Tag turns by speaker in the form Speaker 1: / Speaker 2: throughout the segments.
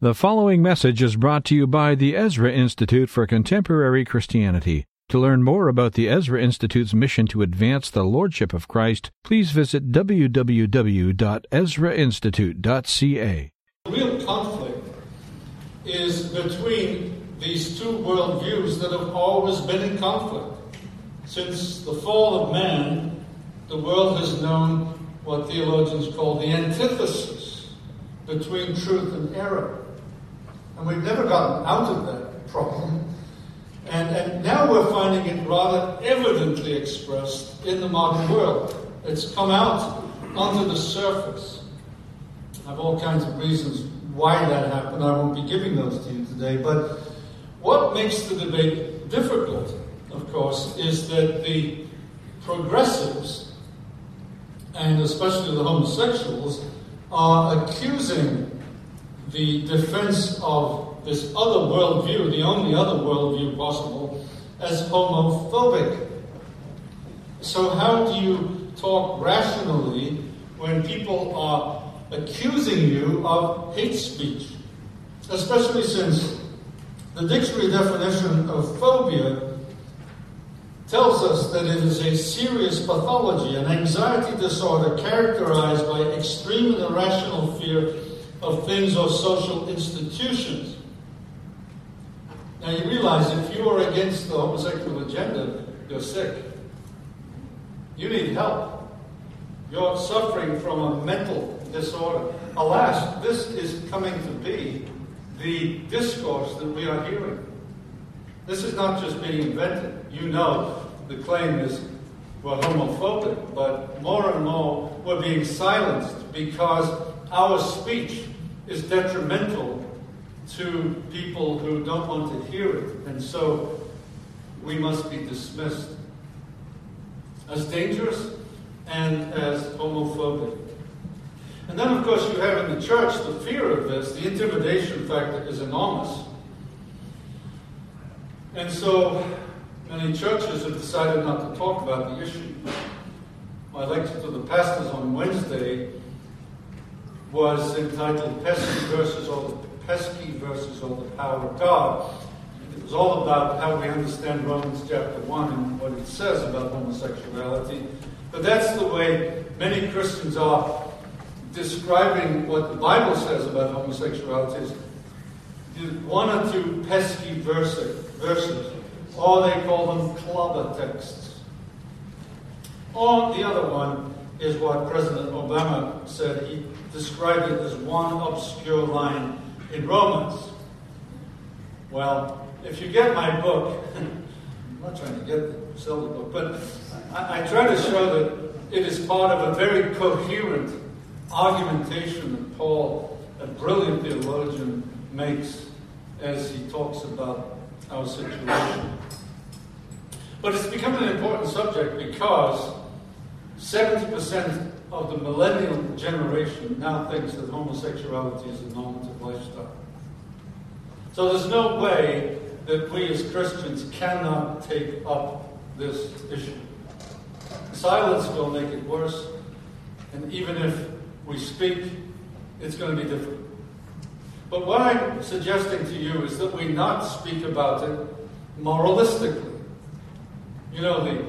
Speaker 1: The following message is brought to you by the Ezra Institute for Contemporary Christianity. To learn more about the Ezra Institute's mission to advance the Lordship of Christ, please visit www.ezrainstitute.ca.
Speaker 2: The real conflict is between these two worldviews that have always been in conflict. Since the fall of man, the world has known what theologians call the antithesis between truth and error. And we've never gotten out of that problem. And, and now we're finding it rather evidently expressed in the modern world. It's come out onto the surface. I have all kinds of reasons why that happened. I won't be giving those to you today. But what makes the debate difficult, of course, is that the progressives, and especially the homosexuals, are accusing the defense of this other worldview, the only other worldview possible, as homophobic. So, how do you talk rationally when people are accusing you of hate speech? Especially since the dictionary definition of phobia tells us that it is a serious pathology, an anxiety disorder characterized by extreme and irrational fear of things or social institutions. Now you realize if you are against the homosexual agenda, you're sick. You need help. You're suffering from a mental disorder. Alas, this is coming to be the discourse that we are hearing. This is not just being invented. You know the claim is we're homophobic, but more and more we're being silenced because our speech is detrimental to people who don't want to hear it. And so we must be dismissed as dangerous and as homophobic. And then, of course, you have in the church the fear of this. The intimidation factor is enormous. And so many churches have decided not to talk about the issue. My lecture to the pastors on Wednesday was entitled Pesky versus all the Pesky versus all the power of God. It was all about how we understand Romans chapter 1 and what it says about homosexuality. But that's the way many Christians are describing what the Bible says about homosexuality one or two pesky verses, verses, or they call them clobber texts. Or the other one is what President Obama said. He described it as one obscure line in Romans. Well, if you get my book, I'm not trying to get sell the book, but I, I try to show that it is part of a very coherent argumentation that Paul, a brilliant theologian, makes as he talks about our situation. But it's become an important subject because 70% of the millennial generation now thinks that homosexuality is a normative lifestyle. So there's no way that we as Christians cannot take up this issue. Silence will make it worse, and even if we speak, it's going to be different. But what I'm suggesting to you is that we not speak about it moralistically. You know, the,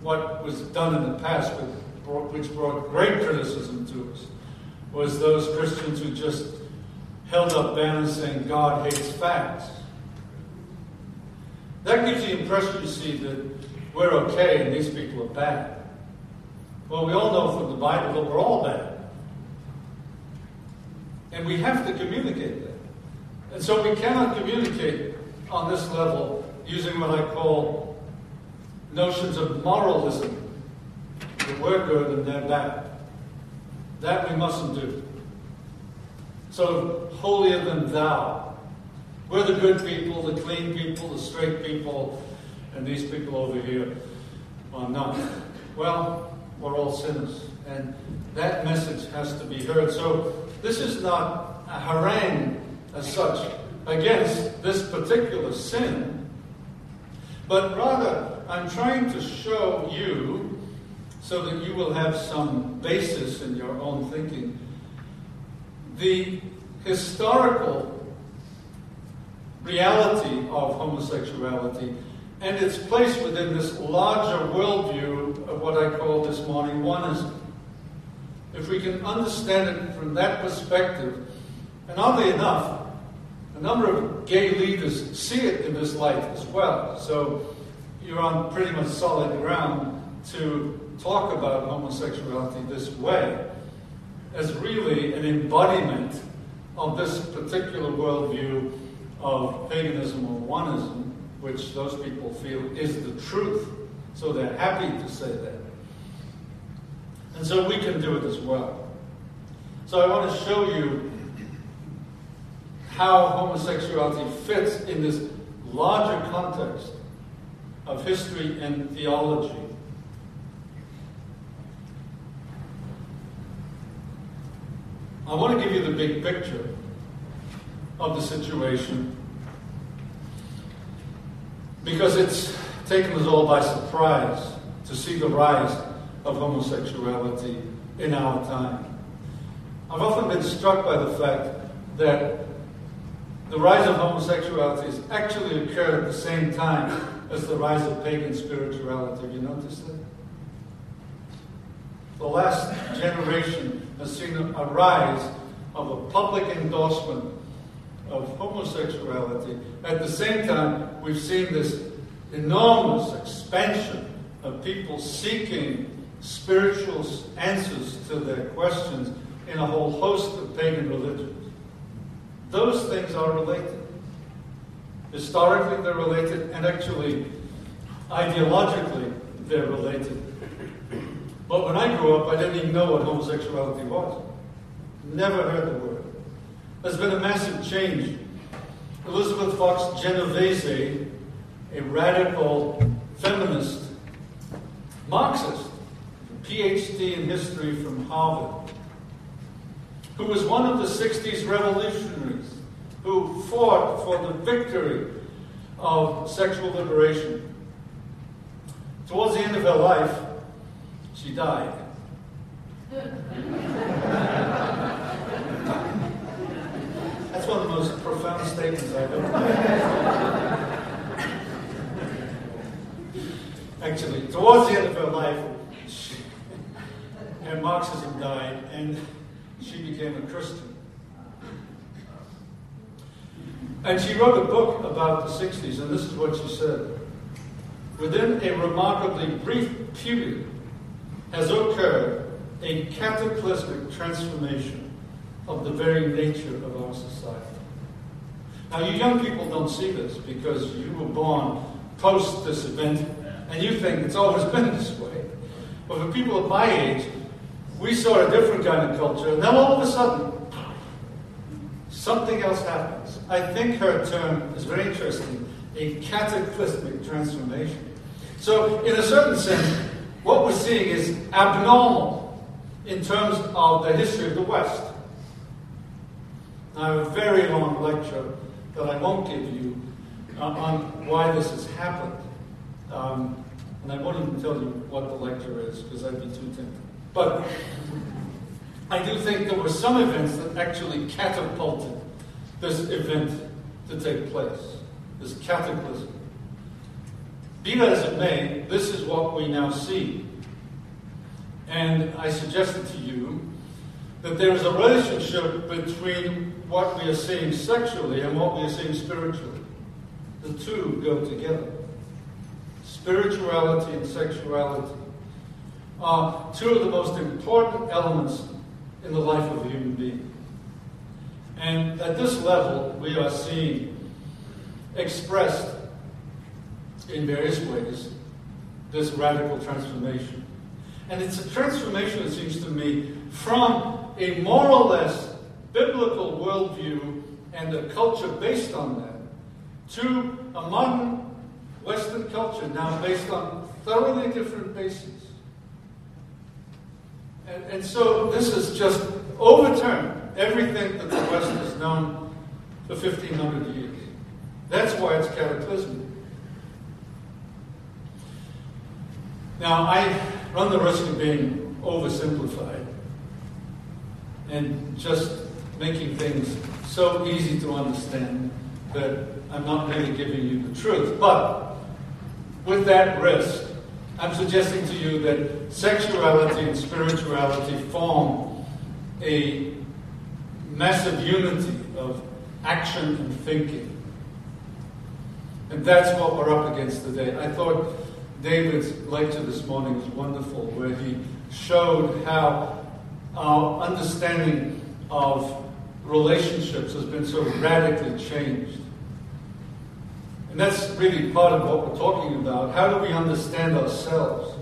Speaker 2: what was done in the past with which brought great criticism to us, was those Christians who just held up banners saying God hates facts. That gives the impression, you see, that we're okay and these people are bad. Well, we all know from the Bible that we're all bad. And we have to communicate that. And so we cannot communicate on this level using what I call notions of moralism that we're good and they're bad. That we mustn't do. So, holier than thou. We're the good people, the clean people, the straight people, and these people over here are not. Well, we're all sinners. And that message has to be heard. So, this is not a harangue as such against this particular sin, but rather I'm trying to show you so that you will have some basis in your own thinking. The historical reality of homosexuality and its place within this larger worldview of what I call this morning oneism. If we can understand it from that perspective, and oddly enough, a number of gay leaders see it in this light as well. So you're on pretty much solid ground to talk about homosexuality this way as really an embodiment of this particular worldview of paganism or oneism, which those people feel is the truth. So they're happy to say that. And so we can do it as well. So I want to show you how homosexuality fits in this larger context of history and theology. I want to give you the big picture of the situation because it's taken us all by surprise to see the rise of homosexuality in our time. I've often been struck by the fact that the rise of homosexuality has actually occurred at the same time as the rise of pagan spirituality. Have you noticed that? The last generation has seen a rise of a public endorsement of homosexuality. At the same time, we've seen this enormous expansion of people seeking spiritual answers to their questions in a whole host of pagan religions. Those things are related. Historically, they're related, and actually, ideologically, they're related. But when I grew up, I didn't even know what homosexuality was. Never heard the word. There's been a massive change. Elizabeth Fox Genovese, a radical feminist, Marxist, PhD in history from Harvard, who was one of the 60s revolutionaries who fought for the victory of sexual liberation. Towards the end of her life, she died. That's one of the most profound statements I've ever made. Actually, towards the end of her life, she, and Marxism died, and she became a Christian. And she wrote a book about the 60s, and this is what she said. Within a remarkably brief period has occurred a cataclysmic transformation of the very nature of our society. Now, you young people don't see this because you were born post this event and you think it's always been this way. But for people of my age, we saw a different kind of culture, and then all of a sudden, something else happens. I think her term is very interesting a cataclysmic transformation. So, in a certain sense, what we're seeing is abnormal in terms of the history of the West. I have a very long lecture that I won't give you uh, on why this has happened. Um, and I won't even tell you what the lecture is because I'd be too tempted. But I do think there were some events that actually catapulted this event to take place, this cataclysm. Be that as it may, this is what we now see. And I suggested to you that there is a relationship between what we are seeing sexually and what we are seeing spiritually. The two go together. Spirituality and sexuality are two of the most important elements in the life of a human being. And at this level, we are seeing expressed in various ways this radical transformation. And it's a transformation, it seems to me, from a more or less biblical worldview and a culture based on that to a modern Western culture now based on thoroughly different bases. And, and so this has just overturned everything that the West has known for 1,500 years. That's why it's cataclysmic. Now, I run the risk of being oversimplified and just making things so easy to understand that I'm not really giving you the truth. But with that risk, I'm suggesting to you that sexuality and spirituality form a massive unity of action and thinking. And that's what we're up against today. I thought David's lecture this morning was wonderful, where he showed how our understanding of relationships has been so radically changed. And that's really part of what we're talking about. How do we understand ourselves?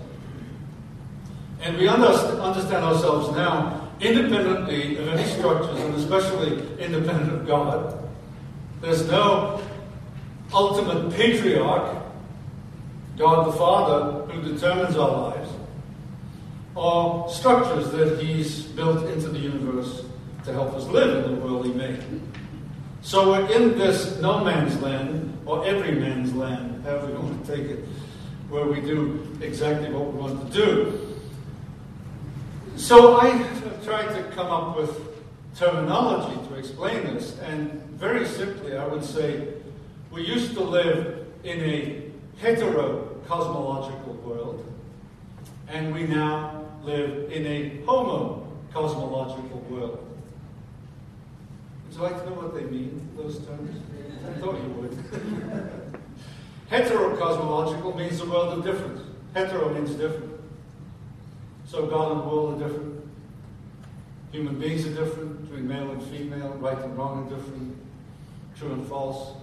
Speaker 2: And we understand ourselves now independently of any structures, and especially independent of God. There's no ultimate patriarch, God the Father, who determines our lives, or structures that He's built into the universe to help us live in the world He made. So we're in this no man's land, or every man's land, however you want to take it, where we do exactly what we want to do. So I have tried to come up with terminology to explain this, and very simply, I would say we used to live in a hetero cosmological world, and we now live in a homo cosmological world. Would you like to know what they mean, those terms? I thought you would. Heterocosmological means the world of difference. Hetero means different. So God and world are different. Human beings are different between male and female, right and wrong are different, true and false.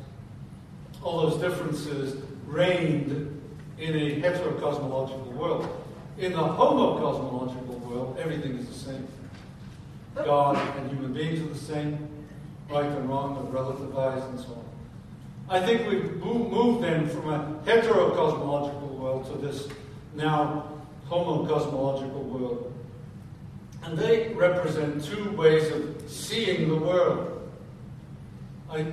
Speaker 2: All those differences reigned in a heterocosmological world. In the homocosmological world, everything is the same. God and human beings are the same right and wrong are relativized and so on. I think we've moved then from a heterocosmological world to this now homocosmological world. And they represent two ways of seeing the world. I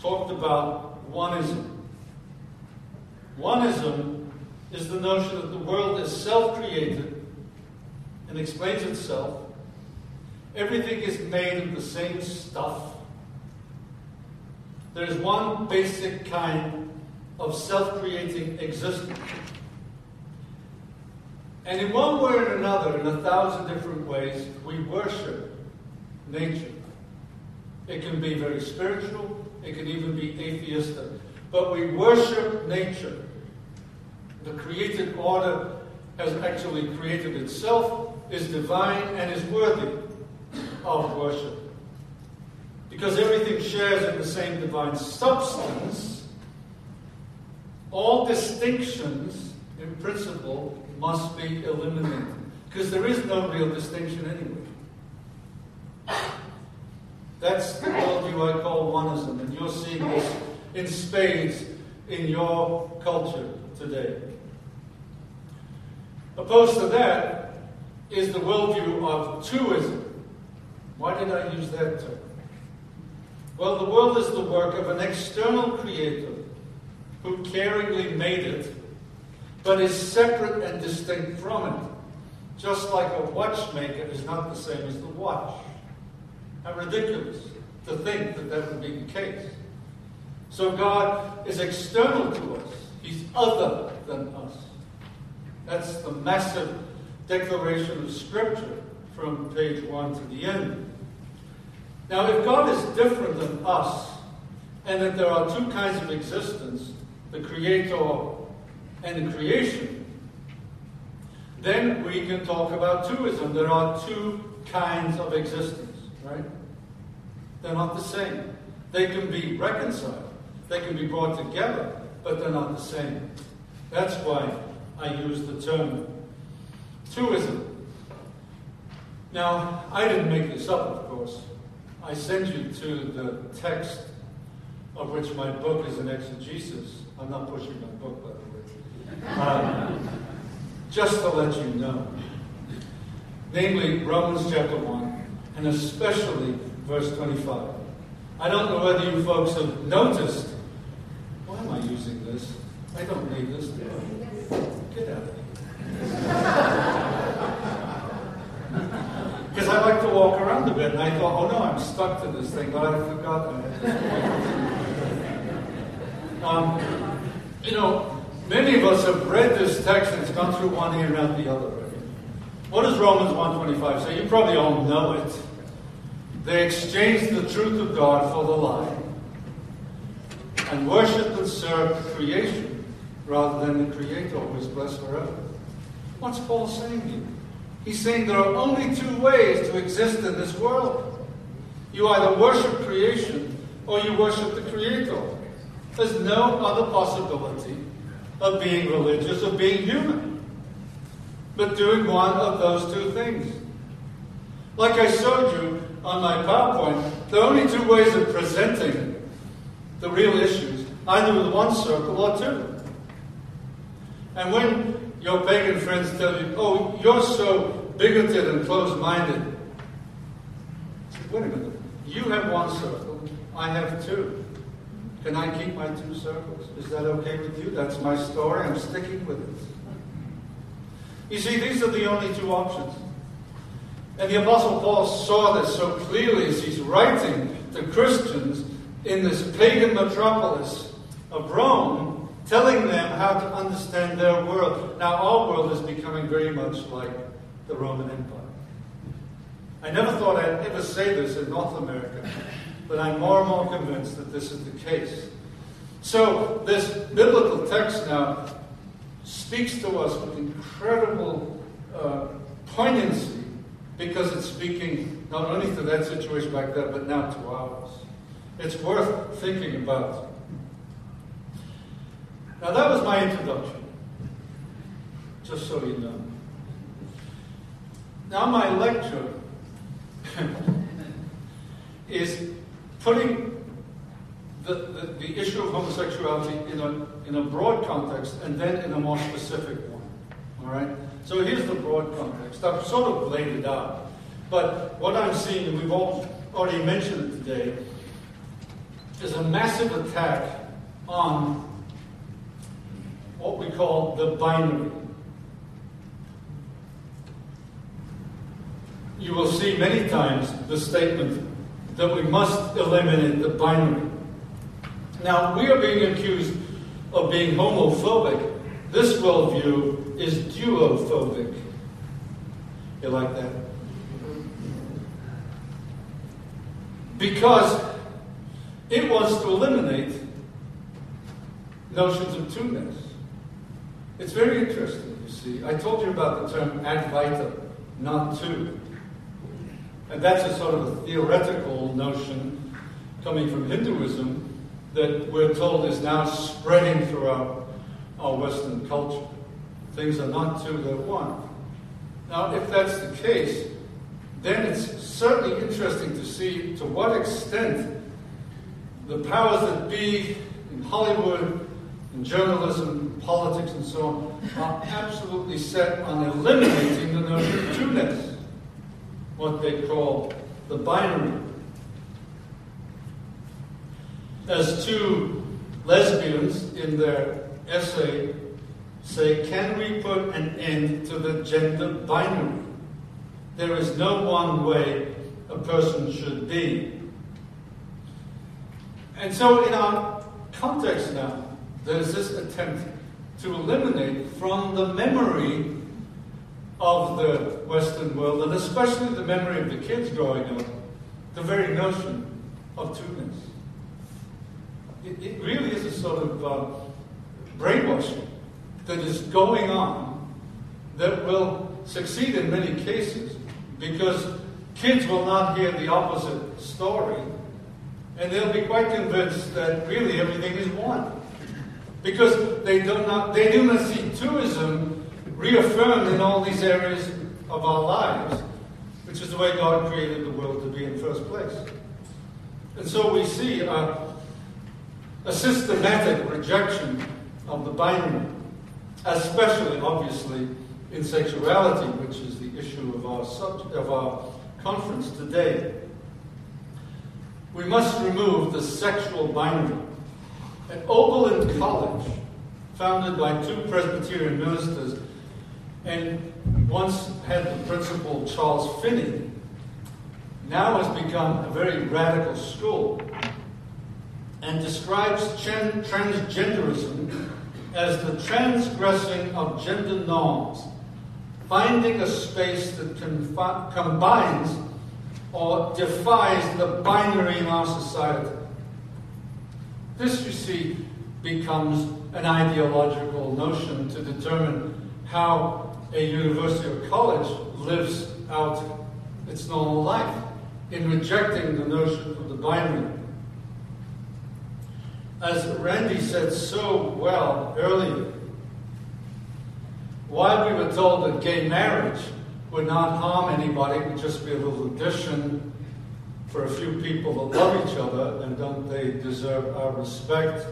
Speaker 2: talked about oneism. Oneism is the notion that the world is self created and explains itself. Everything is made of the same stuff there's one basic kind of self creating existence. And in one way or another, in a thousand different ways, we worship nature. It can be very spiritual, it can even be atheistic. But we worship nature. The created order has actually created itself, is divine, and is worthy of worship because everything shares in the same divine substance, all distinctions, in principle, must be eliminated. Because there is no real distinction anyway. That's the worldview I call oneism, and you're seeing this in spades in your culture today. Opposed to that is the worldview of twoism. Why did I use that term? Well, the world is the work of an external creator who caringly made it, but is separate and distinct from it. Just like a watchmaker is not the same as the watch. How ridiculous to think that that would be the case. So God is external to us, He's other than us. That's the massive declaration of Scripture from page 1 to the end. Now, if God is different than us, and that there are two kinds of existence, the Creator and the creation, then we can talk about twoism. There are two kinds of existence, right? They're not the same. They can be reconciled, they can be brought together, but they're not the same. That's why I use the term twoism. Now, I didn't make this up, of course. I send you to the text of which my book is an exegesis. I'm not pushing my book, by the way. Um, just to let you know. Namely, Romans chapter 1, and especially verse 25. I don't know whether you folks have noticed. Why am I using this? I don't need this. Get out of. Because I like to walk around a bit, and I thought, oh no, I'm stuck to this thing, but I forgot. um, you know, many of us have read this text and it's gone through one ear and out the other. What does Romans 1.25 say? You probably all know it. They exchanged the truth of God for the lie and worshiped and served creation rather than the Creator who is blessed forever. What's Paul saying here? He's saying there are only two ways to exist in this world. You either worship creation or you worship the Creator. There's no other possibility of being religious or being human, but doing one of those two things. Like I showed you on my PowerPoint, there are only two ways of presenting the real issues, either with one circle or two. And when your pagan friends tell you, oh, you're so bigoted and closed minded, wait a minute, you have one circle, I have two. Can I keep my two circles? Is that okay with you? That's my story, I'm sticking with it. You see, these are the only two options. And the Apostle Paul saw this so clearly as he's writing to Christians in this pagan metropolis of Rome, telling them how to understand their world. Now, our world is becoming very much like the Roman Empire. I never thought I'd ever say this in North America, but I'm more and more convinced that this is the case. So, this biblical text now speaks to us with incredible uh, poignancy because it's speaking not only to that situation back there, but now to ours. It's worth thinking about. Now, that was my introduction, just so you know. Now, my lecture is putting the, the, the, issue of homosexuality in a, in a broad context and then in a more specific one. All right? So here's the broad context. I've sort of laid it out. But what I'm seeing, and we've all already mentioned it today, is a massive attack on what we call the binary. You will see many times the statement that we must eliminate the binary. Now, we are being accused of being homophobic. This worldview is duophobic. You like that? Because it wants to eliminate notions of two-ness. It's very interesting, you see. I told you about the term Advaita, not two. And that's a sort of a theoretical notion coming from Hinduism that we're told is now spreading throughout our Western culture. Things are not two, they're one. Now, if that's the case, then it's certainly interesting to see to what extent the powers that be in Hollywood, in journalism, politics, and so on are absolutely set on eliminating the notion of two-ness, what they call the binary. As two lesbians in their essay say, Can we put an end to the gender binary? There is no one way a person should be. And so, in our context now, there's this attempt to eliminate from the memory of the Western world, and especially the memory of the kids growing up, the very notion of two-ness. It, it really is a sort of uh, brainwashing that is going on that will succeed in many cases because kids will not hear the opposite story and they'll be quite convinced that really everything is one. Because they do not, they do not see twoism reaffirmed in all these areas of our lives, which is the way God created the world to be in first place. And so we see a, a systematic rejection of the binary, especially, obviously, in sexuality, which is the issue of our subject, of our conference today. We must remove the sexual binary. At Oberlin College, founded by two Presbyterian ministers, and once had the principal Charles Finney, now has become a very radical school and describes transgenderism as the transgressing of gender norms, finding a space that combines or defies the binary in our society. This, you see, becomes an ideological notion to determine how a university or college lives out its normal life in rejecting the notion of the binary. As Randy said so well earlier, while we were told that gay marriage would not harm anybody, it would just be a little addition for a few people that love each other and don't they deserve our respect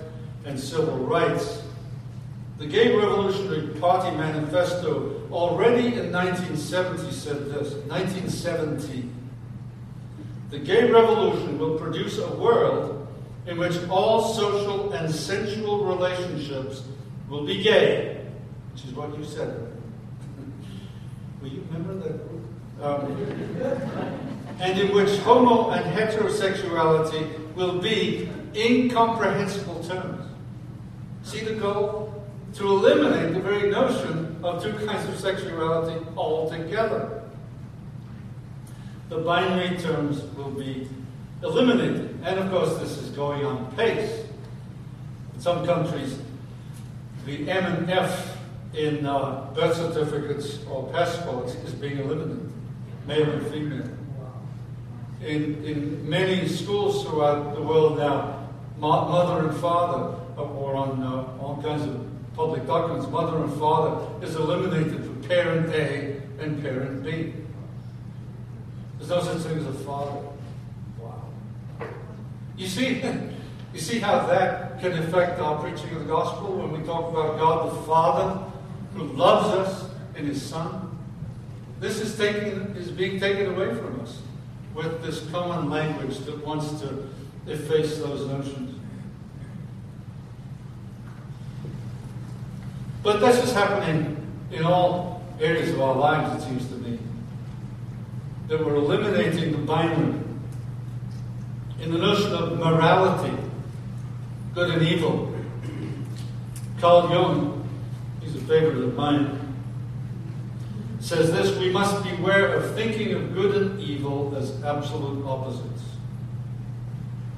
Speaker 2: and civil rights. The Gay Revolutionary Party Manifesto already in 1970 said this 1970. The gay revolution will produce a world in which all social and sensual relationships will be gay, which is what you said. Will you remember that? Um, and in which homo and heterosexuality will be incomprehensible terms. See the goal? To eliminate the very notion of two kinds of sexuality altogether. The binary terms will be eliminated. And of course, this is going on pace. In some countries, the M and F in uh, birth certificates or passports is being eliminated, male and female in, in many schools throughout the world now, mother and father, or on uh, all kinds of public documents, mother and father is eliminated for parent A and parent B. There's no such thing as a father. Wow. You see, you see how that can affect our preaching of the gospel when we talk about God the Father who loves us in His Son. This is taking is being taken away from us with this common language that wants to efface those notions. But this is happening in all areas of our lives, it seems to me. That we're eliminating the binary in the notion of morality, good and evil. Carl Jung, he's a favorite of mine, says this we must beware of thinking of good and evil as absolute opposites.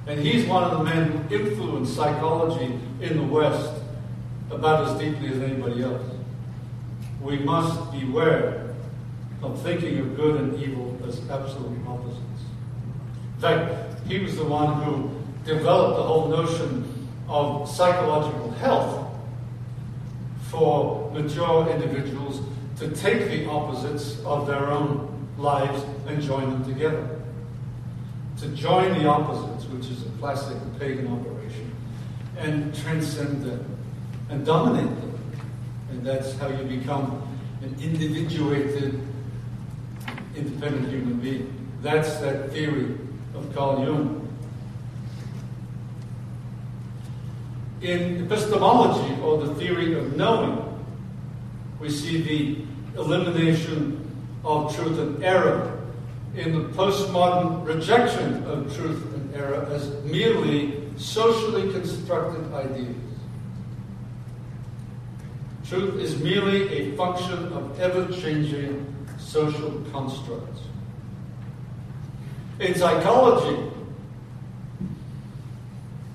Speaker 2: And he's one of the men who influenced psychology in the West about as deeply as anybody else. We must beware of thinking of good and evil as absolute opposites. In fact, he was the one who developed the whole notion of psychological health for mature individuals to take the opposites of their own lives and join them together. To join the opposites, which is a classic pagan operation, and transcend them and dominate them. And that's how you become an individuated, independent human being. That's that theory of Carl Jung. In epistemology, or the theory of knowing, we see the elimination of truth and error, in the postmodern rejection of truth and error as merely socially constructed ideas. Truth is merely a function of ever changing social constructs. In psychology,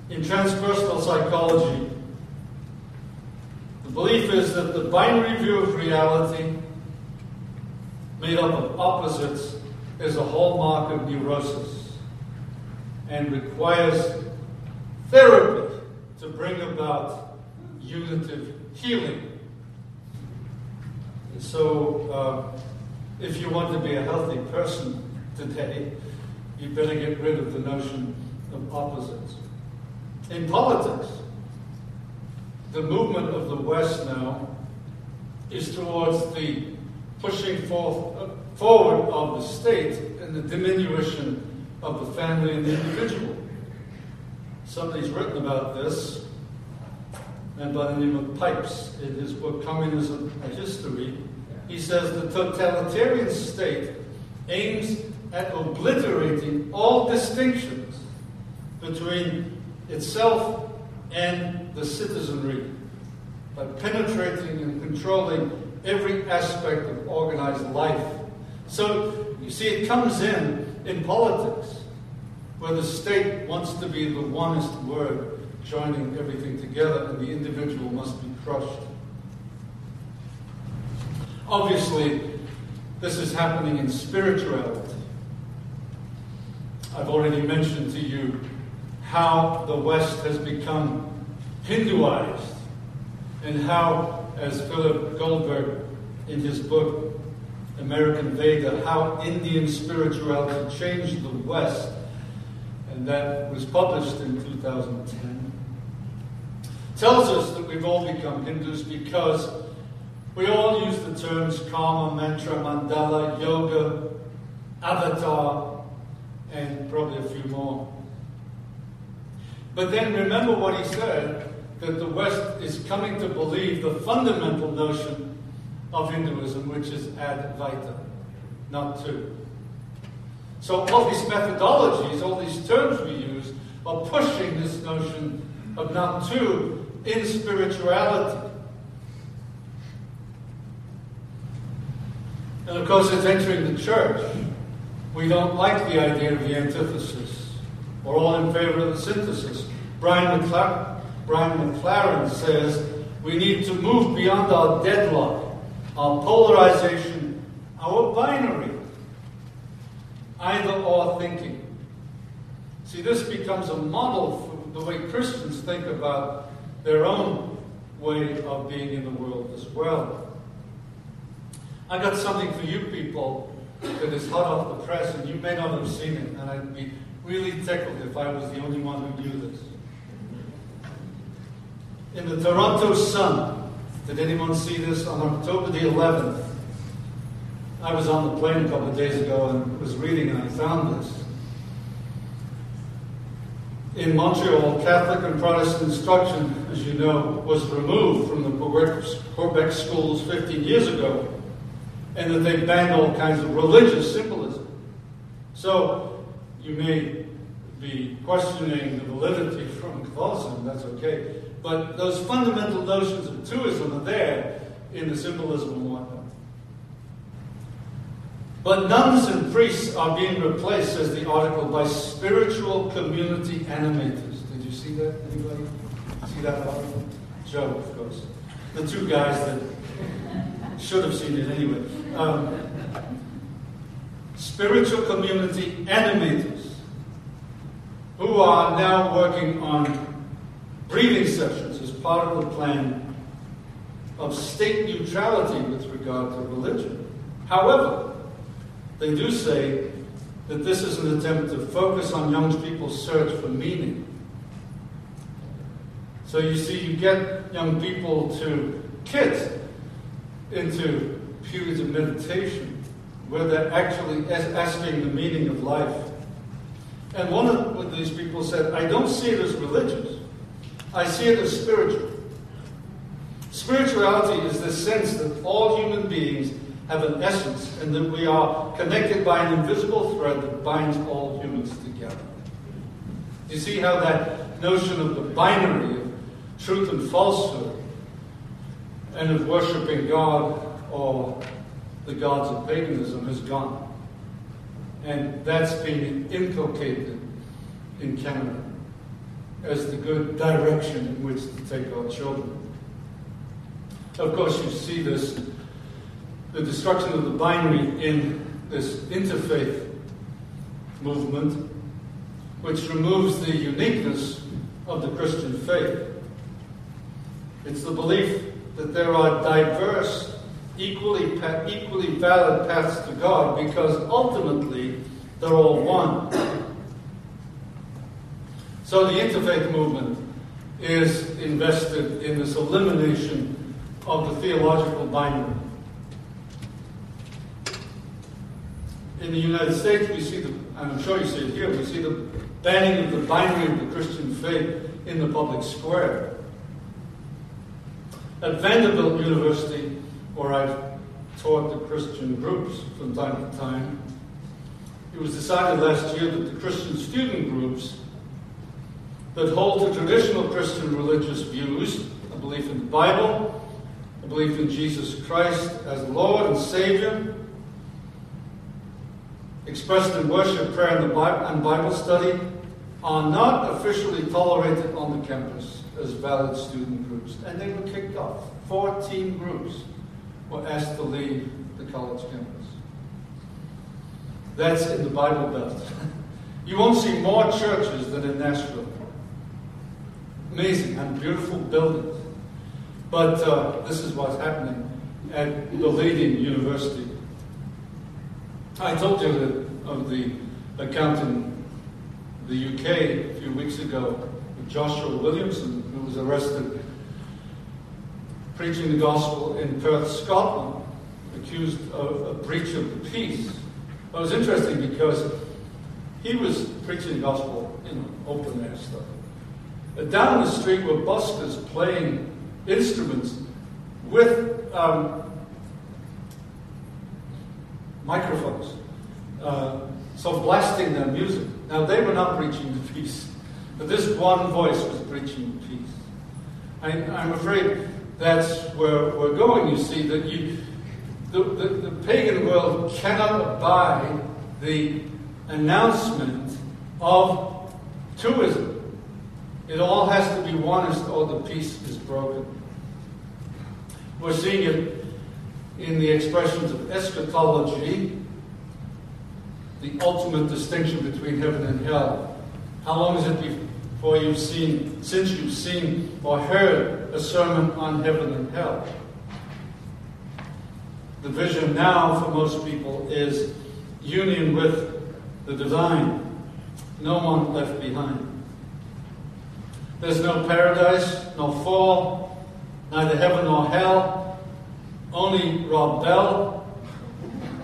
Speaker 2: in transpersonal psychology, the belief is that the binary view of reality made up of opposites is a hallmark of neurosis and requires therapy to bring about unitive healing. And so, uh, if you want to be a healthy person today, you better get rid of the notion of opposites. In politics, the movement of the West now is towards the pushing forth, uh, forward of the state and the diminution of the family and the individual. Somebody's written about this, and by the name of Pipes, in his book Communism: A History, he says the totalitarian state aims at obliterating all distinctions between itself and the citizenry by penetrating and controlling every aspect of organized life. So, you see, it comes in in politics, where the state wants to be the onest word, joining everything together, and the individual must be crushed. Obviously, this is happening in spirituality. I've already mentioned to you how the West has become Hinduized and how, as Philip Goldberg in his book American Veda, how Indian spirituality changed the West, and that was published in 2010, tells us that we've all become Hindus because we all use the terms karma, mantra, mandala, yoga, avatar, and probably a few more. But then remember what he said that the West is coming to believe the fundamental notion of Hinduism, which is Advaita, not two. So all these methodologies, all these terms we use, are pushing this notion of not two in spirituality. And of course, it's entering the church. We don't like the idea of the antithesis. We're all in favor of the synthesis. Brian, McCla- Brian McLaren says we need to move beyond our deadlock, our polarization, our binary, either or thinking. See, this becomes a model for the way Christians think about their own way of being in the world as well. I got something for you people that is hot off the press, and you may not have seen it, and I'd be really tickled if I was the only one who knew this. In the Toronto Sun, did anyone see this on October the 11th? I was on the plane a couple of days ago and was reading, and I found this. In Montreal, Catholic and Protestant instruction, as you know, was removed from the Quebec schools 15 years ago, and that they banned all kinds of religious symbolism. So, you may be questioning the validity from Catholicism, that's okay. But those fundamental notions of twoism are there in the symbolism and whatnot. But nuns and priests are being replaced, says the article, by spiritual community animators. Did you see that? Anybody see that article? Joe, of course. The two guys that should have seen it anyway. Um, spiritual community animators who are now working on breathing sessions as part of the plan of state neutrality with regard to religion. However, they do say that this is an attempt to focus on young people's search for meaning. So you see, you get young people to kit into periods of meditation where they're actually asking the meaning of life. And one of these people said, I don't see it as religious. I see it as spiritual. Spirituality is the sense that all human beings have an essence and that we are connected by an invisible thread that binds all humans together. You see how that notion of the binary of truth and falsehood and of worshiping God or the gods of paganism has gone. And that's being inculcated in Canada as the good direction in which to take our children. Of course, you see this, the destruction of the binary in this interfaith movement, which removes the uniqueness of the Christian faith. It's the belief that there are diverse, equally, equally valid paths to God because ultimately they're all one. So the interfaith movement is invested in this elimination of the theological binary. In the United States, we see the, and I'm sure you see it here, we see the banning of the binary of the Christian faith in the public square. At Vanderbilt University, where I've taught the Christian groups from time to time, it was decided last year that the Christian student groups that hold to traditional Christian religious views, a belief in the Bible, a belief in Jesus Christ as Lord and Savior, expressed in worship, prayer, and, Bible, and Bible study, are not officially tolerated on the campus as valid student groups. And they were kicked off. 14 groups were asked to leave the college campus. That's in the Bible Belt. you won't see more churches than in Nashville. Amazing and beautiful buildings. But uh, this is what's happening at the leading university. I told you that of the account in the UK a few weeks ago Joshua Williamson, who was arrested preaching the gospel in Perth, Scotland, accused of a breach of the peace. It was interesting because he was preaching the gospel in open air stuff. Uh, down the street were buskers playing instruments with um, microphones, uh, so blasting their music. Now they were not preaching the peace, but this one voice was preaching the peace. I, I'm afraid that's where we're going. You see that you the, the, the pagan world cannot abide the announcement of twoism. It all has to be onist or oh, the peace is broken. We're seeing it in the expressions of eschatology, the ultimate distinction between heaven and hell. How long is it before you've seen, since you've seen or heard a sermon on heaven and hell? The vision now for most people is union with the divine, no one left behind. There's no paradise, no fall, neither heaven nor hell, only Rob Bell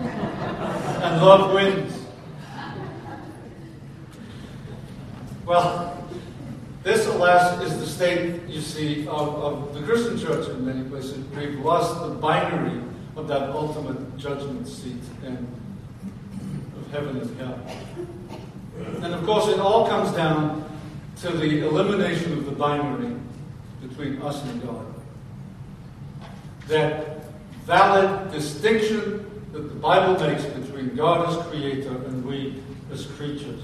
Speaker 2: and love wins. Well, this, alas, is the state, you see, of, of the Christian church in many places. We've lost the binary of that ultimate judgment seat and of heaven and hell. And of course, it all comes down to the elimination of the binary between us and God. That valid distinction that the Bible makes between God as creator and we as creatures.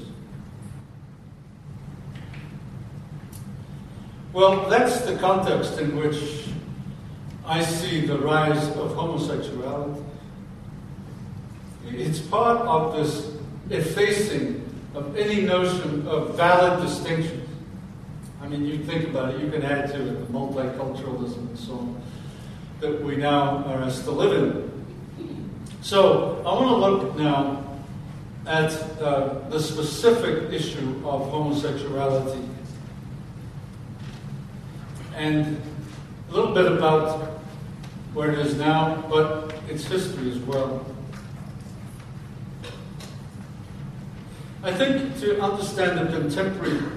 Speaker 2: Well, that's the context in which I see the rise of homosexuality. It's part of this effacing of any notion of valid distinction. I mean, you think about it, you can add to it the multiculturalism and so on that we now are asked to live in. So, I want to look now at uh, the specific issue of homosexuality and a little bit about where it is now, but its history as well. I think to understand the contemporary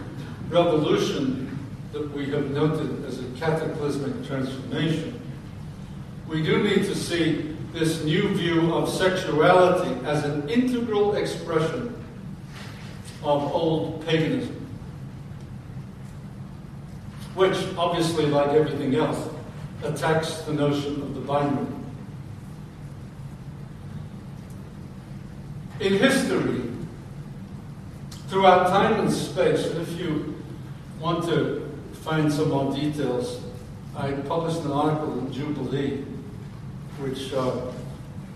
Speaker 2: revolution that we have noted as a cataclysmic transformation, we do need to see this new view of sexuality as an integral expression of old paganism, which, obviously, like everything else, attacks the notion of the binary. In history, throughout time and space, and if you want to find some more details, I published an article in Jubilee which uh,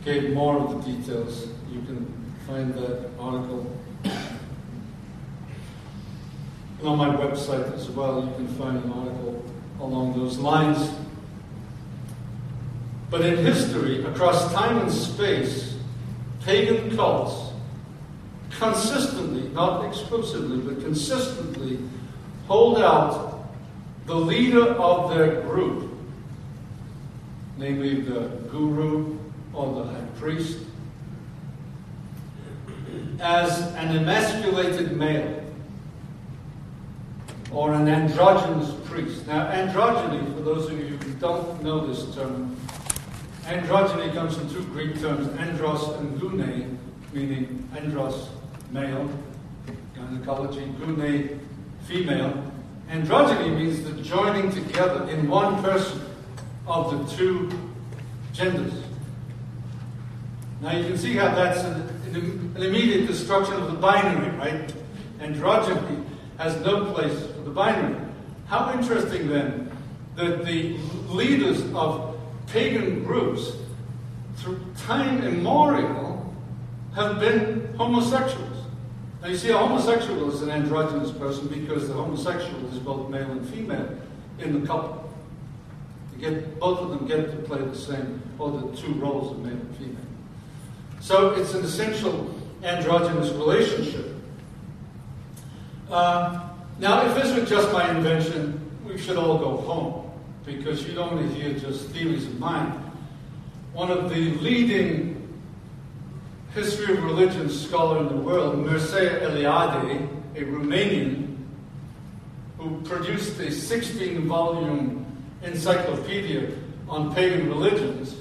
Speaker 2: gave more of the details. You can find that article. And on my website as well, you can find an article along those lines. But in history, across time and space, pagan cults consistently, not exclusively, but consistently hold out the leader of their group, namely the guru or the high priest, as an emasculated male or an androgynous priest. Now, androgyny, for those of you who don't know this term, Androgyny comes from two Greek terms, andros and gune, meaning andros, male, gynecology, gune, female. Androgyny means the joining together in one person of the two genders. Now you can see how that's an, an immediate destruction of the binary, right? Androgyny has no place for the binary. How interesting then that the leaders of pagan groups through time immemorial have been homosexuals. Now you see, a homosexual is an androgynous person because the homosexual is both male and female in the couple. You get both of them get to play the same, or the two roles of male and female. So it's an essential androgynous relationship. Uh, now, if this were just my invention, we should all go home because you don't want to hear just theories of mine. One of the leading history of religion scholar in the world, Mircea Eliade, a Romanian, who produced a 16 volume encyclopedia on pagan religions,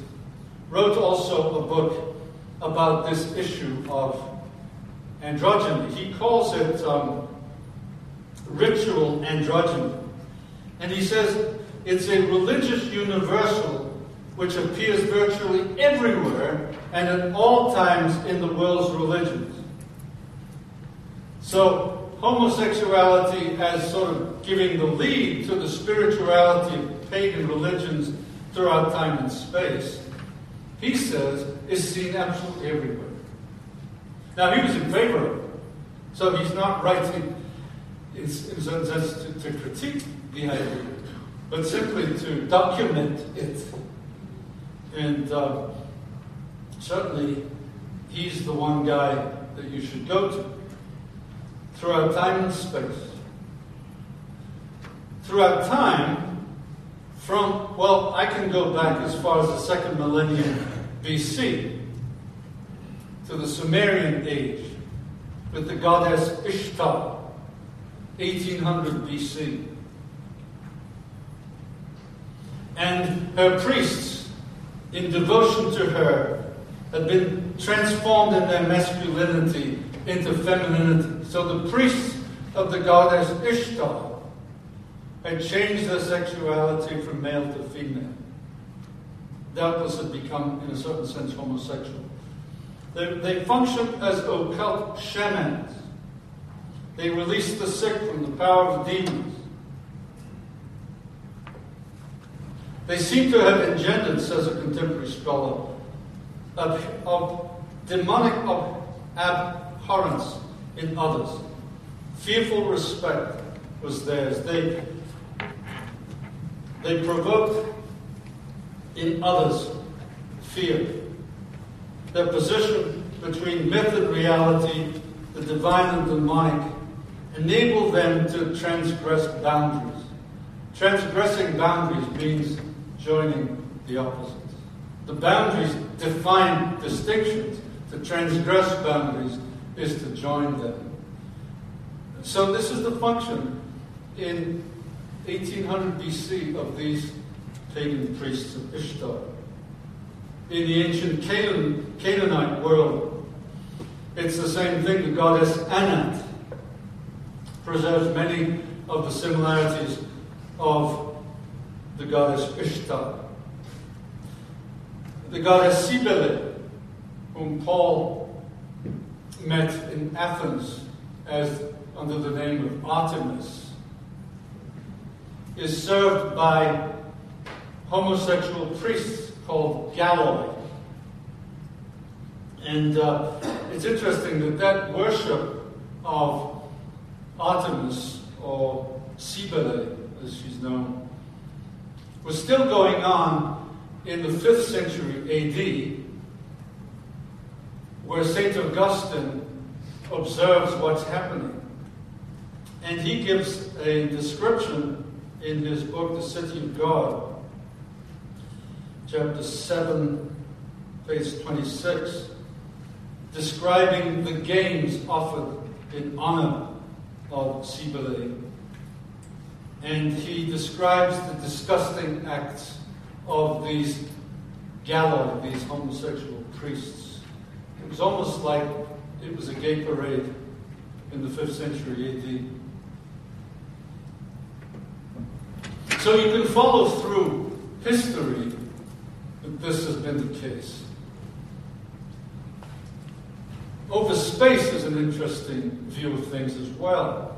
Speaker 2: wrote also a book about this issue of androgyny. He calls it um, ritual androgyny. And he says it's a religious universal which appears virtually everywhere and at all times in the world's religions. So, homosexuality as sort of giving the lead to the spirituality of pagan religions throughout time and space, he says, is seen absolutely everywhere. Now, he was in favor of it, so he's not writing in, in sense to, to critique the idea, but simply to document it. And uh, certainly, he's the one guy that you should go to throughout time and space. Throughout time, from, well, I can go back as far as the second millennium BC to the Sumerian age with the goddess Ishtar, 1800 BC. And her priests, in devotion to her, had been transformed in their masculinity into femininity. So the priests of the goddess Ishtar had changed their sexuality from male to female. Doubtless had become, in a certain sense, homosexual. They, they functioned as occult shamans. They released the sick from the power of demons. They seem to have engendered, says a contemporary scholar, of, of demonic of abhorrence in others. Fearful respect was theirs. They, they provoked in others fear. Their position between myth and reality, the divine and demonic, enabled them to transgress boundaries. Transgressing boundaries means joining the opposites. The boundaries define distinctions. To transgress boundaries is to join them. So this is the function in 1800 BC of these pagan priests of Ishtar. In the ancient Canaan, Canaanite world, it's the same thing. The goddess Anat preserves many of the similarities of the goddess Ishtar. The goddess Cybele, whom Paul met in Athens as under the name of Artemis, is served by homosexual priests called Galloi. And uh, it's interesting that that worship of Artemis, or Cybele as she's known, was still going on in the 5th century AD, where St. Augustine observes what's happening. And he gives a description in his book, The City of God, chapter 7, page 26, describing the games offered in honor of Cybele. And he describes the disgusting acts of these galloi, these homosexual priests. It was almost like it was a gay parade in the 5th century AD. So you can follow through history that this has been the case. Over space is an interesting view of things as well.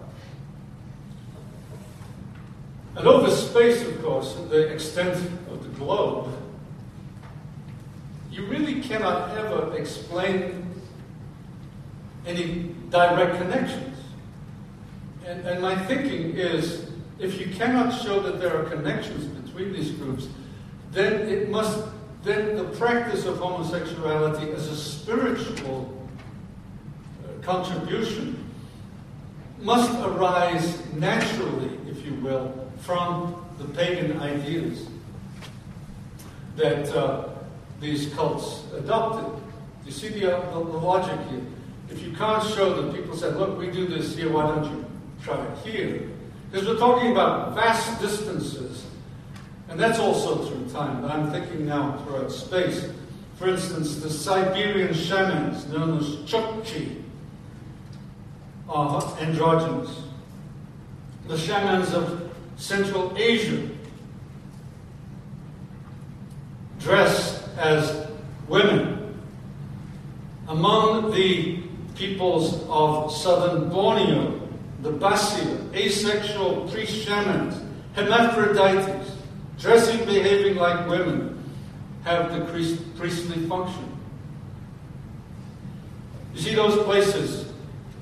Speaker 2: And over space, of course, the extent of the globe, you really cannot ever explain any direct connections. And, and my thinking is if you cannot show that there are connections between these groups, then it must then the practice of homosexuality as a spiritual uh, contribution must arise naturally, if you will, from the pagan ideas that uh, these cults adopted. You see the, uh, the, the logic here. If you can't show that people said, look, we do this here, why don't you try it here? Because we're talking about vast distances. And that's also through time, but I'm thinking now throughout space. For instance, the Siberian shamans, known as Chukchi, are androgynous. The shamans of Central Asia dress as women. Among the peoples of southern Borneo, the basir, asexual priest shamans, hermaphrodites, dressing, behaving like women, have the priestly function. You see, those places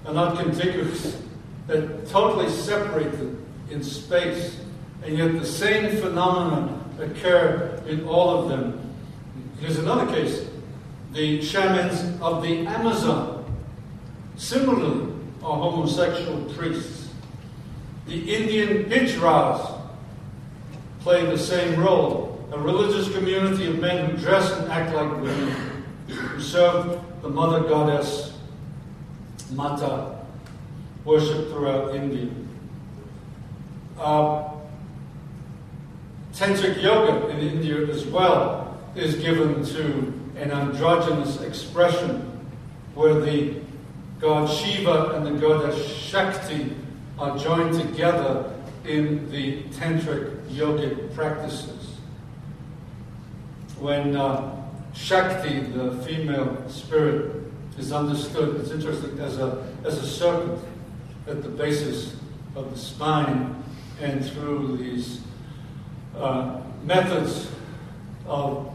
Speaker 2: are not contiguous, they're totally separated in space, and yet the same phenomena occur in all of them. Here's another case the shamans of the Amazon Similarly, are homosexual priests. The Indian Hijras play the same role. A religious community of men who dress and act like women, who serve the mother goddess Mata, worshipped throughout India. Uh, Tantric yoga in India as well is given to an androgynous expression where the God Shiva and the goddess Shakti are joined together in the tantric yogic practices. When uh, Shakti, the female spirit, is understood, it's interesting, as a, as a serpent at the basis of the spine and through these uh, methods of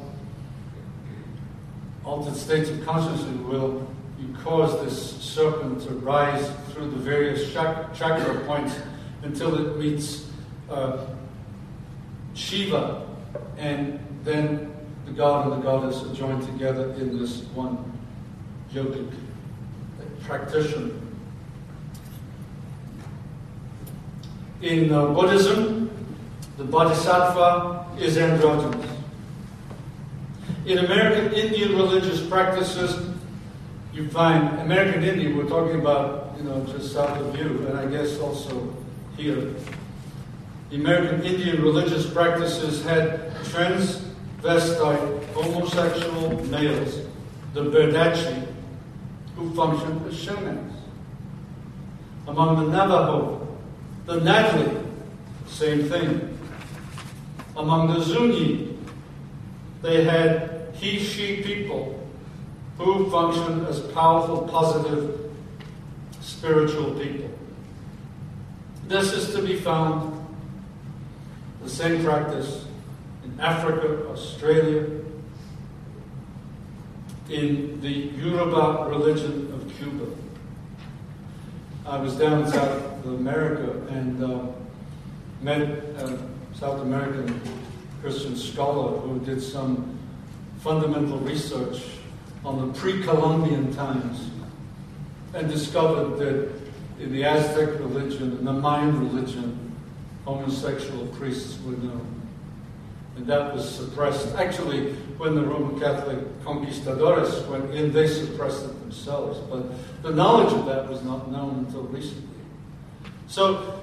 Speaker 2: altered states of consciousness will you cause this serpent to rise through the various chakra points until it meets uh, Shiva, and then the god and the goddess are joined together in this one yogic practitioner. In uh, Buddhism, the bodhisattva is androgynous. In American Indian religious practices, you find American Indian, we're talking about, you know, just south of you, and I guess also here. The American Indian religious practices had transvestite homosexual males, the Berdache, who functioned as shamans. Among the Navajo, the nadle, same thing. Among the Zuni, they had he, she people who functioned as powerful, positive, spiritual people. This is to be found, the same practice, in Africa, Australia, in the Yoruba religion of Cuba. I was down in South America and uh, met a South American Christian scholar who did some fundamental research on the pre-Columbian times and discovered that in the Aztec religion and the Mayan religion, homosexual priests were known. And that was suppressed. Actually, when the Roman Catholic conquistadores went in, they suppressed it themselves. But the knowledge of that was not known until recently. So,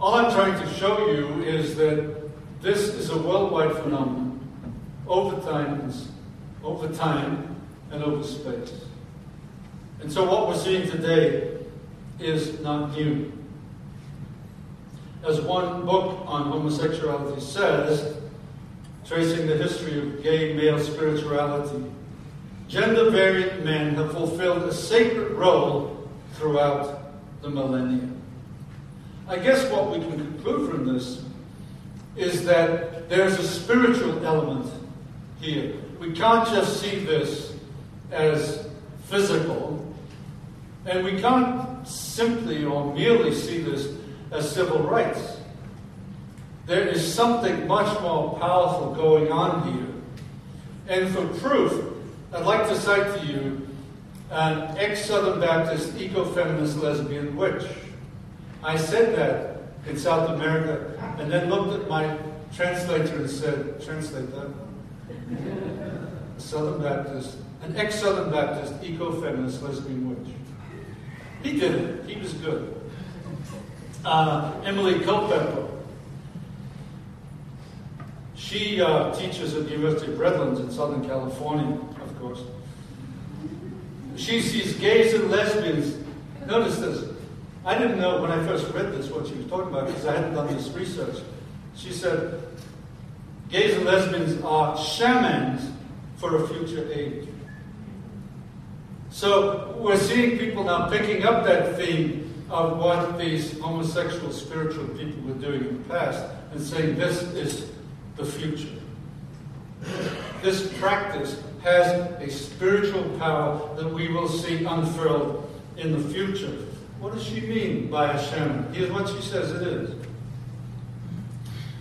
Speaker 2: all I'm trying to show you is that this is a worldwide phenomenon over time, over time and over space. And so what we're seeing today is not new. As one book on homosexuality says, tracing the history of gay male spirituality, gender variant men have fulfilled a sacred role throughout the millennia. I guess what we can conclude from this is that there's a spiritual element here. We can't just see this as physical, and we can't simply or merely see this as civil rights. There is something much more powerful going on here. And for proof, I'd like to cite to you an ex Southern Baptist eco-feminist lesbian witch. I said that in South America and then looked at my translator and said, Translate that. Southern Baptist, an ex Southern Baptist eco-feminist lesbian witch. He did it, he was good. Uh, Emily Culpepper. She uh, teaches at the University of Redlands in Southern California, of course. She sees gays and lesbians. Notice this. I didn't know when I first read this what she was talking about because I hadn't done this research. She said, gays and lesbians are shamans for a future age. So we're seeing people now picking up that theme of what these homosexual spiritual people were doing in the past and saying this is the future. This practice has a spiritual power that we will see unfurled in the future. What does she mean by a shaman? Here's what she says it is.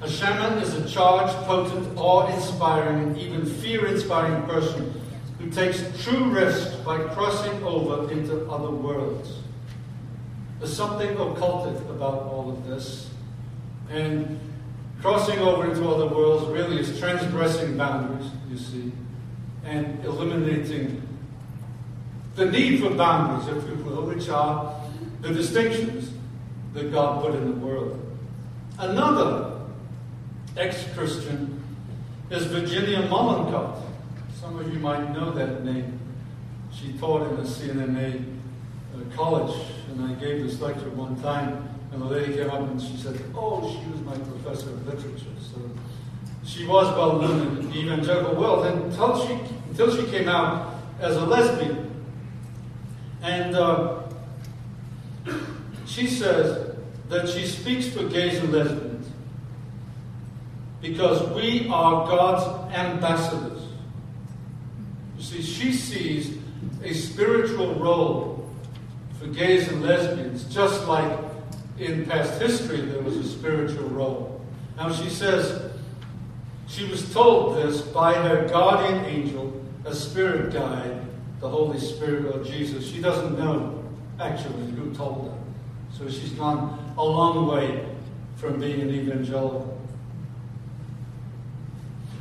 Speaker 2: A shaman is a charged, potent, awe-inspiring, and even fear-inspiring person who takes true risk by crossing over into other worlds. There's something occultic about all of this. And crossing over into other worlds really is transgressing boundaries, you see, and eliminating the need for boundaries, if you will, which are the distinctions that God put in the world. Another ex Christian is Virginia Mollenkott. Some of you might know that name. She taught in a C&MA uh, college and I gave this lecture one time, and the lady came up and she said, Oh, she was my professor of literature. So she was well known in the evangelical world until she, until she came out as a lesbian. And uh, she says that she speaks for gays and lesbians because we are God's ambassadors. You see, she sees a spiritual role for gays and lesbians, just like in past history there was a spiritual role. Now she says she was told this by her guardian angel, a spirit guide, the Holy Spirit or Jesus. She doesn't know actually who told her. So she's gone a long way from being an evangelical.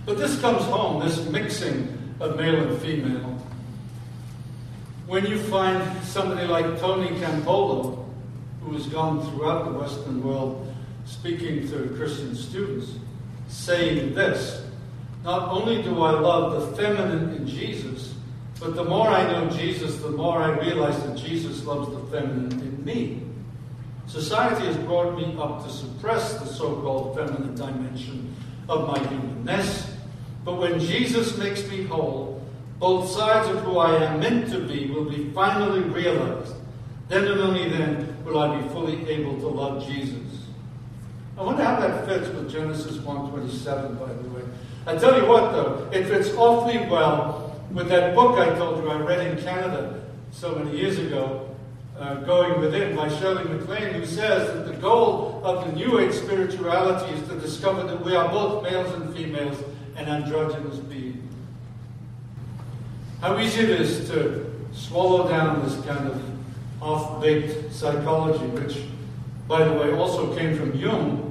Speaker 2: But this comes home, this mixing of male and female. When you find somebody like Tony Campolo, who has gone throughout the Western world speaking to Christian students, saying this Not only do I love the feminine in Jesus, but the more I know Jesus, the more I realize that Jesus loves the feminine in me. Society has brought me up to suppress the so called feminine dimension of my humanness, but when Jesus makes me whole, both sides of who I am meant to be will be finally realized. Then and only then will I be fully able to love Jesus. I wonder how that fits with Genesis 1.27, by the way. I tell you what, though, it fits awfully well with that book I told you I read in Canada so many years ago, uh, Going Within, by Shirley MacLaine, who says that the goal of the New Age spirituality is to discover that we are both males and females and androgynous beings. How easy it is to swallow down this kind of half baked psychology, which, by the way, also came from Jung.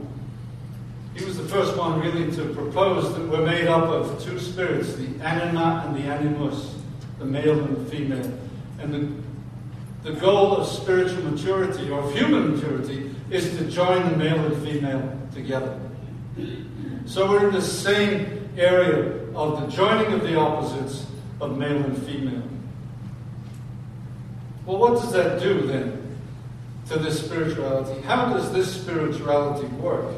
Speaker 2: He was the first one really to propose that we're made up of two spirits, the anima and the animus, the male and the female. And the, the goal of spiritual maturity, or of human maturity, is to join the male and female together. So we're in the same area of the joining of the opposites of male and female. Well, what does that do then? to this spirituality. How does this spirituality work?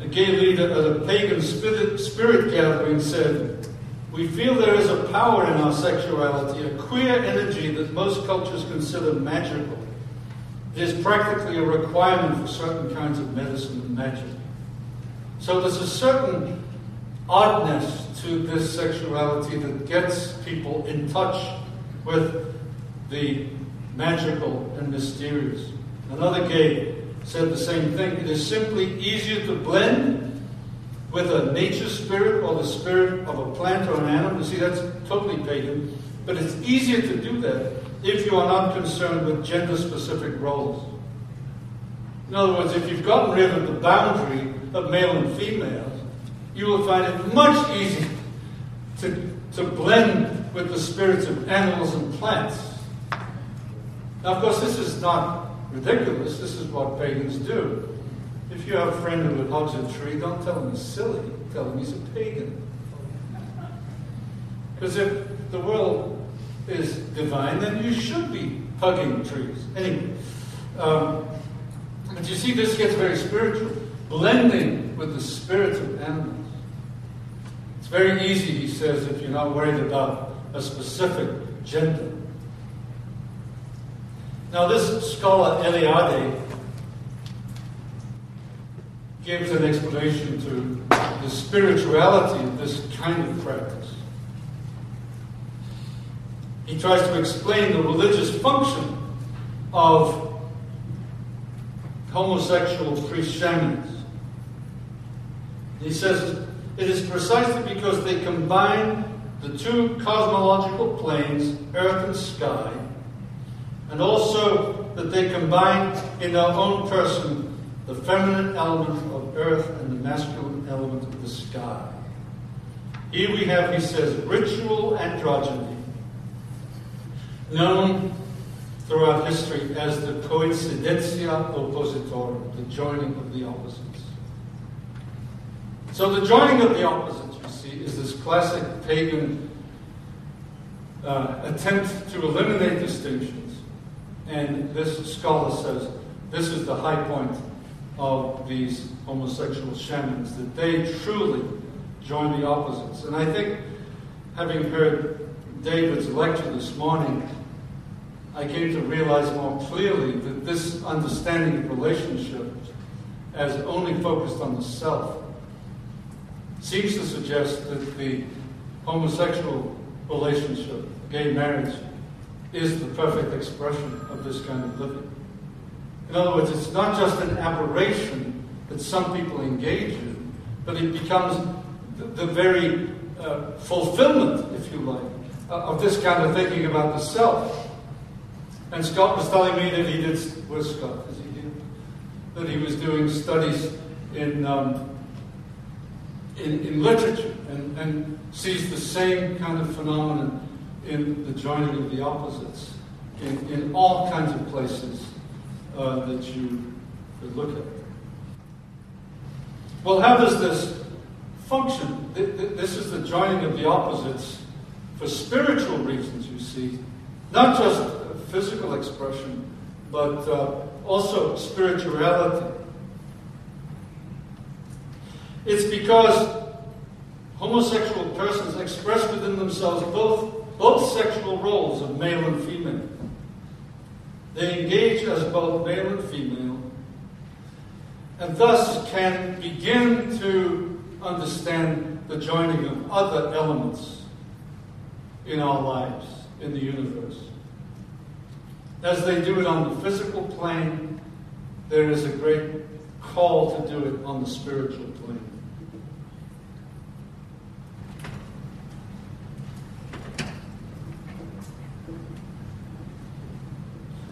Speaker 2: A gay leader at a pagan spirit, spirit gathering said, We feel there is a power in our sexuality, a queer energy that most cultures consider magical. It is practically a requirement for certain kinds of medicine and magic. So there's a certain oddness to this sexuality that gets people in touch with the magical and mysterious. Another gay said the same thing. It is simply easier to blend with a nature spirit or the spirit of a plant or an animal. You see, that's totally pagan. But it's easier to do that if you are not concerned with gender specific roles. In other words, if you've gotten rid of the boundary of male and female, you will find it much easier to, to blend with the spirits of animals and plants. Now, of course, this is not ridiculous. This is what pagans do. If you have a friend who hugs a tree, don't tell him he's silly. Tell him he's a pagan. Because if the world is divine, then you should be hugging trees. Anyway, um, but you see, this gets very spiritual, blending with the spirits of animals. It's very easy, he says, if you're not worried about a specific gender. Now, this scholar Eliade gives an explanation to the spirituality of this kind of practice. He tries to explain the religious function of homosexual priest shamans. He says it is precisely because they combine the two cosmological planes, earth and sky, and also that they combine in their own person the feminine element of earth and the masculine element of the sky. Here we have, he says, ritual androgyny, known throughout history as the coincidentia oppositorum, the joining of the opposites. So the joining of the opposites, you see, is this classic pagan uh, attempt to eliminate distinctions. And this scholar says this is the high point of these homosexual shamans, that they truly join the opposites. And I think, having heard David's lecture this morning, I came to realize more clearly that this understanding of relationships as only focused on the self seems to suggest that the homosexual relationship, gay marriage, is the perfect expression of this kind of living. In other words, it's not just an aberration that some people engage in, but it becomes the, the very uh, fulfillment, if you like, uh, of this kind of thinking about the self. And Scott was telling me that he did, where's Scott? Is he here? That he was doing studies in, um, in, in, literature and, and sees the same kind of phenomenon in the joining of the opposites in, in all kinds of places uh, that you could look at. Well, how does this function? This is the joining of the opposites for spiritual reasons, you see, not just physical expression, but uh, also spirituality. It's because homosexual persons express within themselves both, both sexual roles of male and female. They engage as both male and female, and thus can begin to understand the joining of other elements in our lives, in the universe. As they do it on the physical plane, there is a great call to do it on the spiritual plane.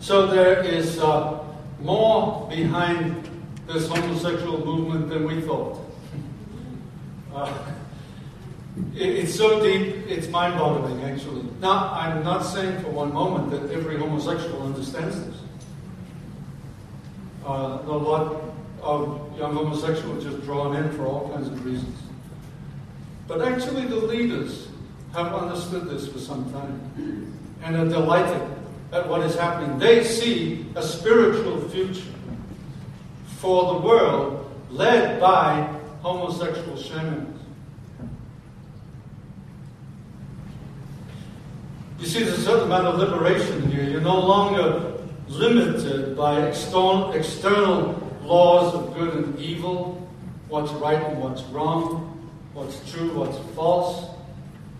Speaker 2: So there is uh, more behind this homosexual movement than we thought. Uh, it, it's so deep, it's mind boggling, actually. Now, I'm not saying for one moment that every homosexual understands this. Uh, a lot of young homosexuals just drawn in for all kinds of reasons. But actually, the leaders have understood this for some time and are delighted at what is happening. They see a spiritual future for the world led by homosexual shamans. You see, there's a certain amount of liberation here. You're no longer limited by external, external laws of good and evil, what's right and what's wrong, what's true, what's false.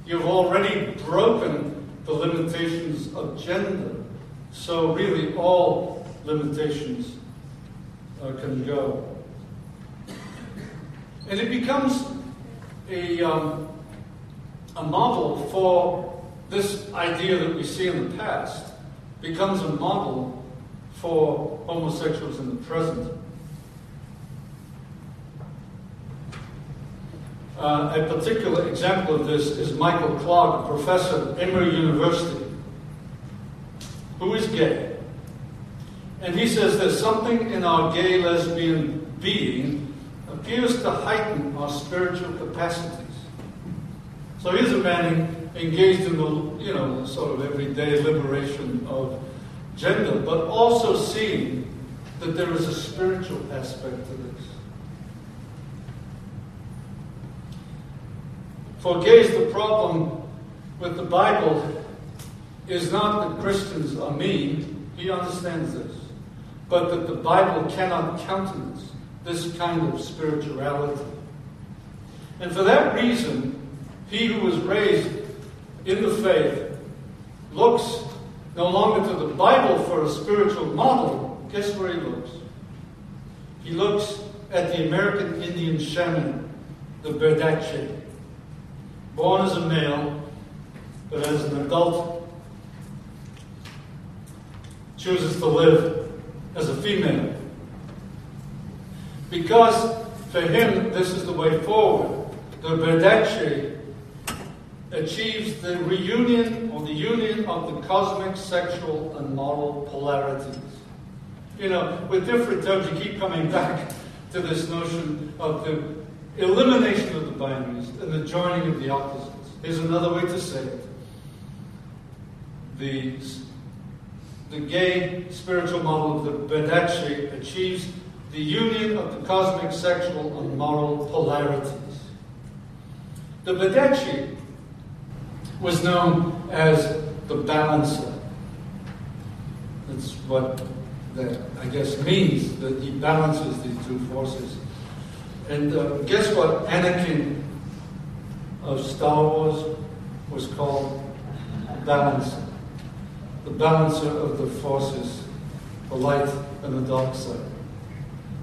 Speaker 2: You've already broken the limitations of gender. So, really, all limitations uh, can go. And it becomes a, um, a model for this idea that we see in the past, becomes a model for homosexuals in the present. Uh, a particular example of this is Michael Clark, a professor at Emory University, who is gay. And he says there's something in our gay lesbian being appears to heighten our spiritual capacities. So here's a man engaged in the you know sort of everyday liberation of gender, but also seeing that there is a spiritual aspect to this. For gays, the problem with the Bible is not that Christians are mean, he understands this, but that the Bible cannot countenance this kind of spirituality. And for that reason, he who was raised in the faith looks no longer to the Bible for a spiritual model. Guess where he looks? He looks at the American Indian shaman, the Berdache born as a male, but as an adult chooses to live as a female. Because for him, this is the way forward. The Berdache achieves the reunion or the union of the cosmic, sexual, and moral polarities. You know, with different terms, you keep coming back to this notion of the elimination of the binaries and the joining of the opposites. Here's another way to say it. The, the gay spiritual model of the Berdache achieves the union of the cosmic, sexual, and moral polarities. The Berdache was known as the balancer. That's what that, I guess, means, that he balances these two forces. And uh, guess what Anakin of Star Wars was called Balancer. The balancer of the forces, the light and the dark side.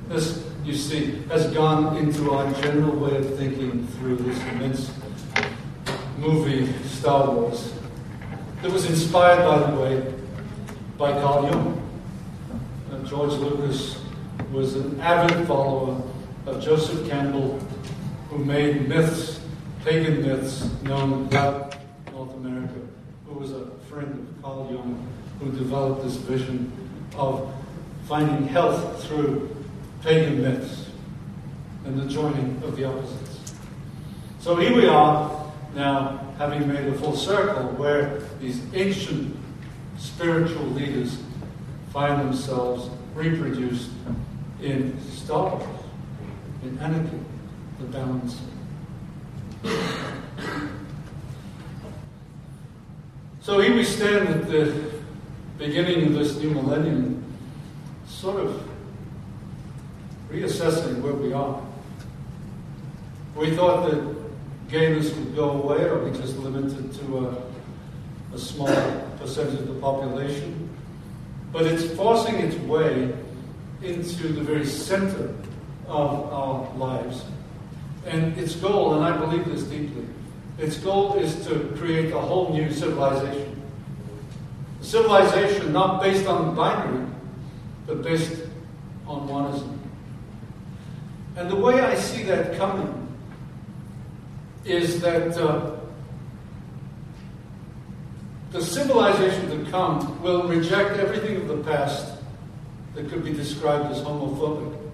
Speaker 2: This, you see, has gone into our general way of thinking through this immense movie, Star Wars. It was inspired, by the way, by Carl Jung. Uh, George Lucas was an avid follower of Joseph Campbell, who made myths, pagan myths, known throughout North America, who was a friend of Carl Jung, who developed this vision of finding health through pagan myths and the joining of the opposites. So here we are now having made a full circle where these ancient spiritual leaders find themselves reproduced in Star in Anakin, the balance. So here we stand at the beginning of this new millennium, sort of reassessing where we are. We thought that gayness would go away or be just limited to a, a small percentage of the population, but it's forcing its way into the very center of our lives. And its goal, and I believe this deeply, its goal is to create a whole new civilization. A civilization not based on binary, but based on monism. And the way I see that coming is that uh, the civilization to come will reject everything of the past that could be described as homophobic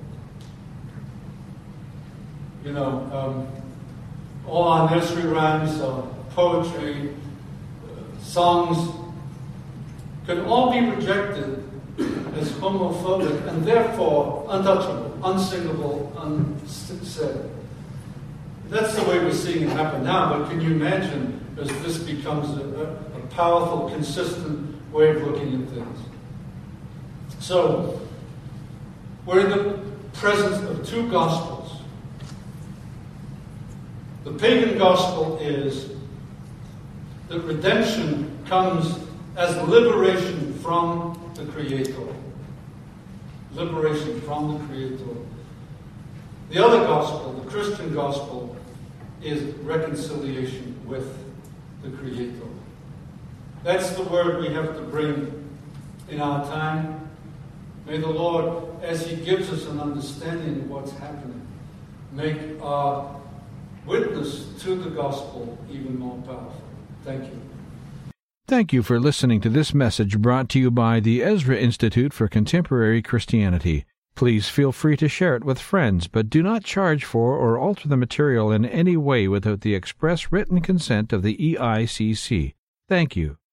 Speaker 2: you know, um, all our nursery rhymes, poetry, uh, songs, can all be rejected as homophobic and therefore untouchable, unsingable, unsaid. That's the way we're seeing it happen now, but can you imagine as this becomes a, a powerful, consistent way of looking at things? So, we're in the presence of two gospels. The pagan gospel is that redemption comes as liberation from the Creator. Liberation from the Creator. The other gospel, the Christian gospel, is reconciliation with the Creator. That's the word we have to bring in our time. May the Lord, as He gives us an understanding of what's happening, make our witness to the gospel even more powerful. Thank you.
Speaker 1: Thank you for listening to this message brought to you by the Ezra Institute for Contemporary Christianity. Please feel free to share it with friends, but do not charge for or alter the material in any way without the express written consent of the EICC. Thank you.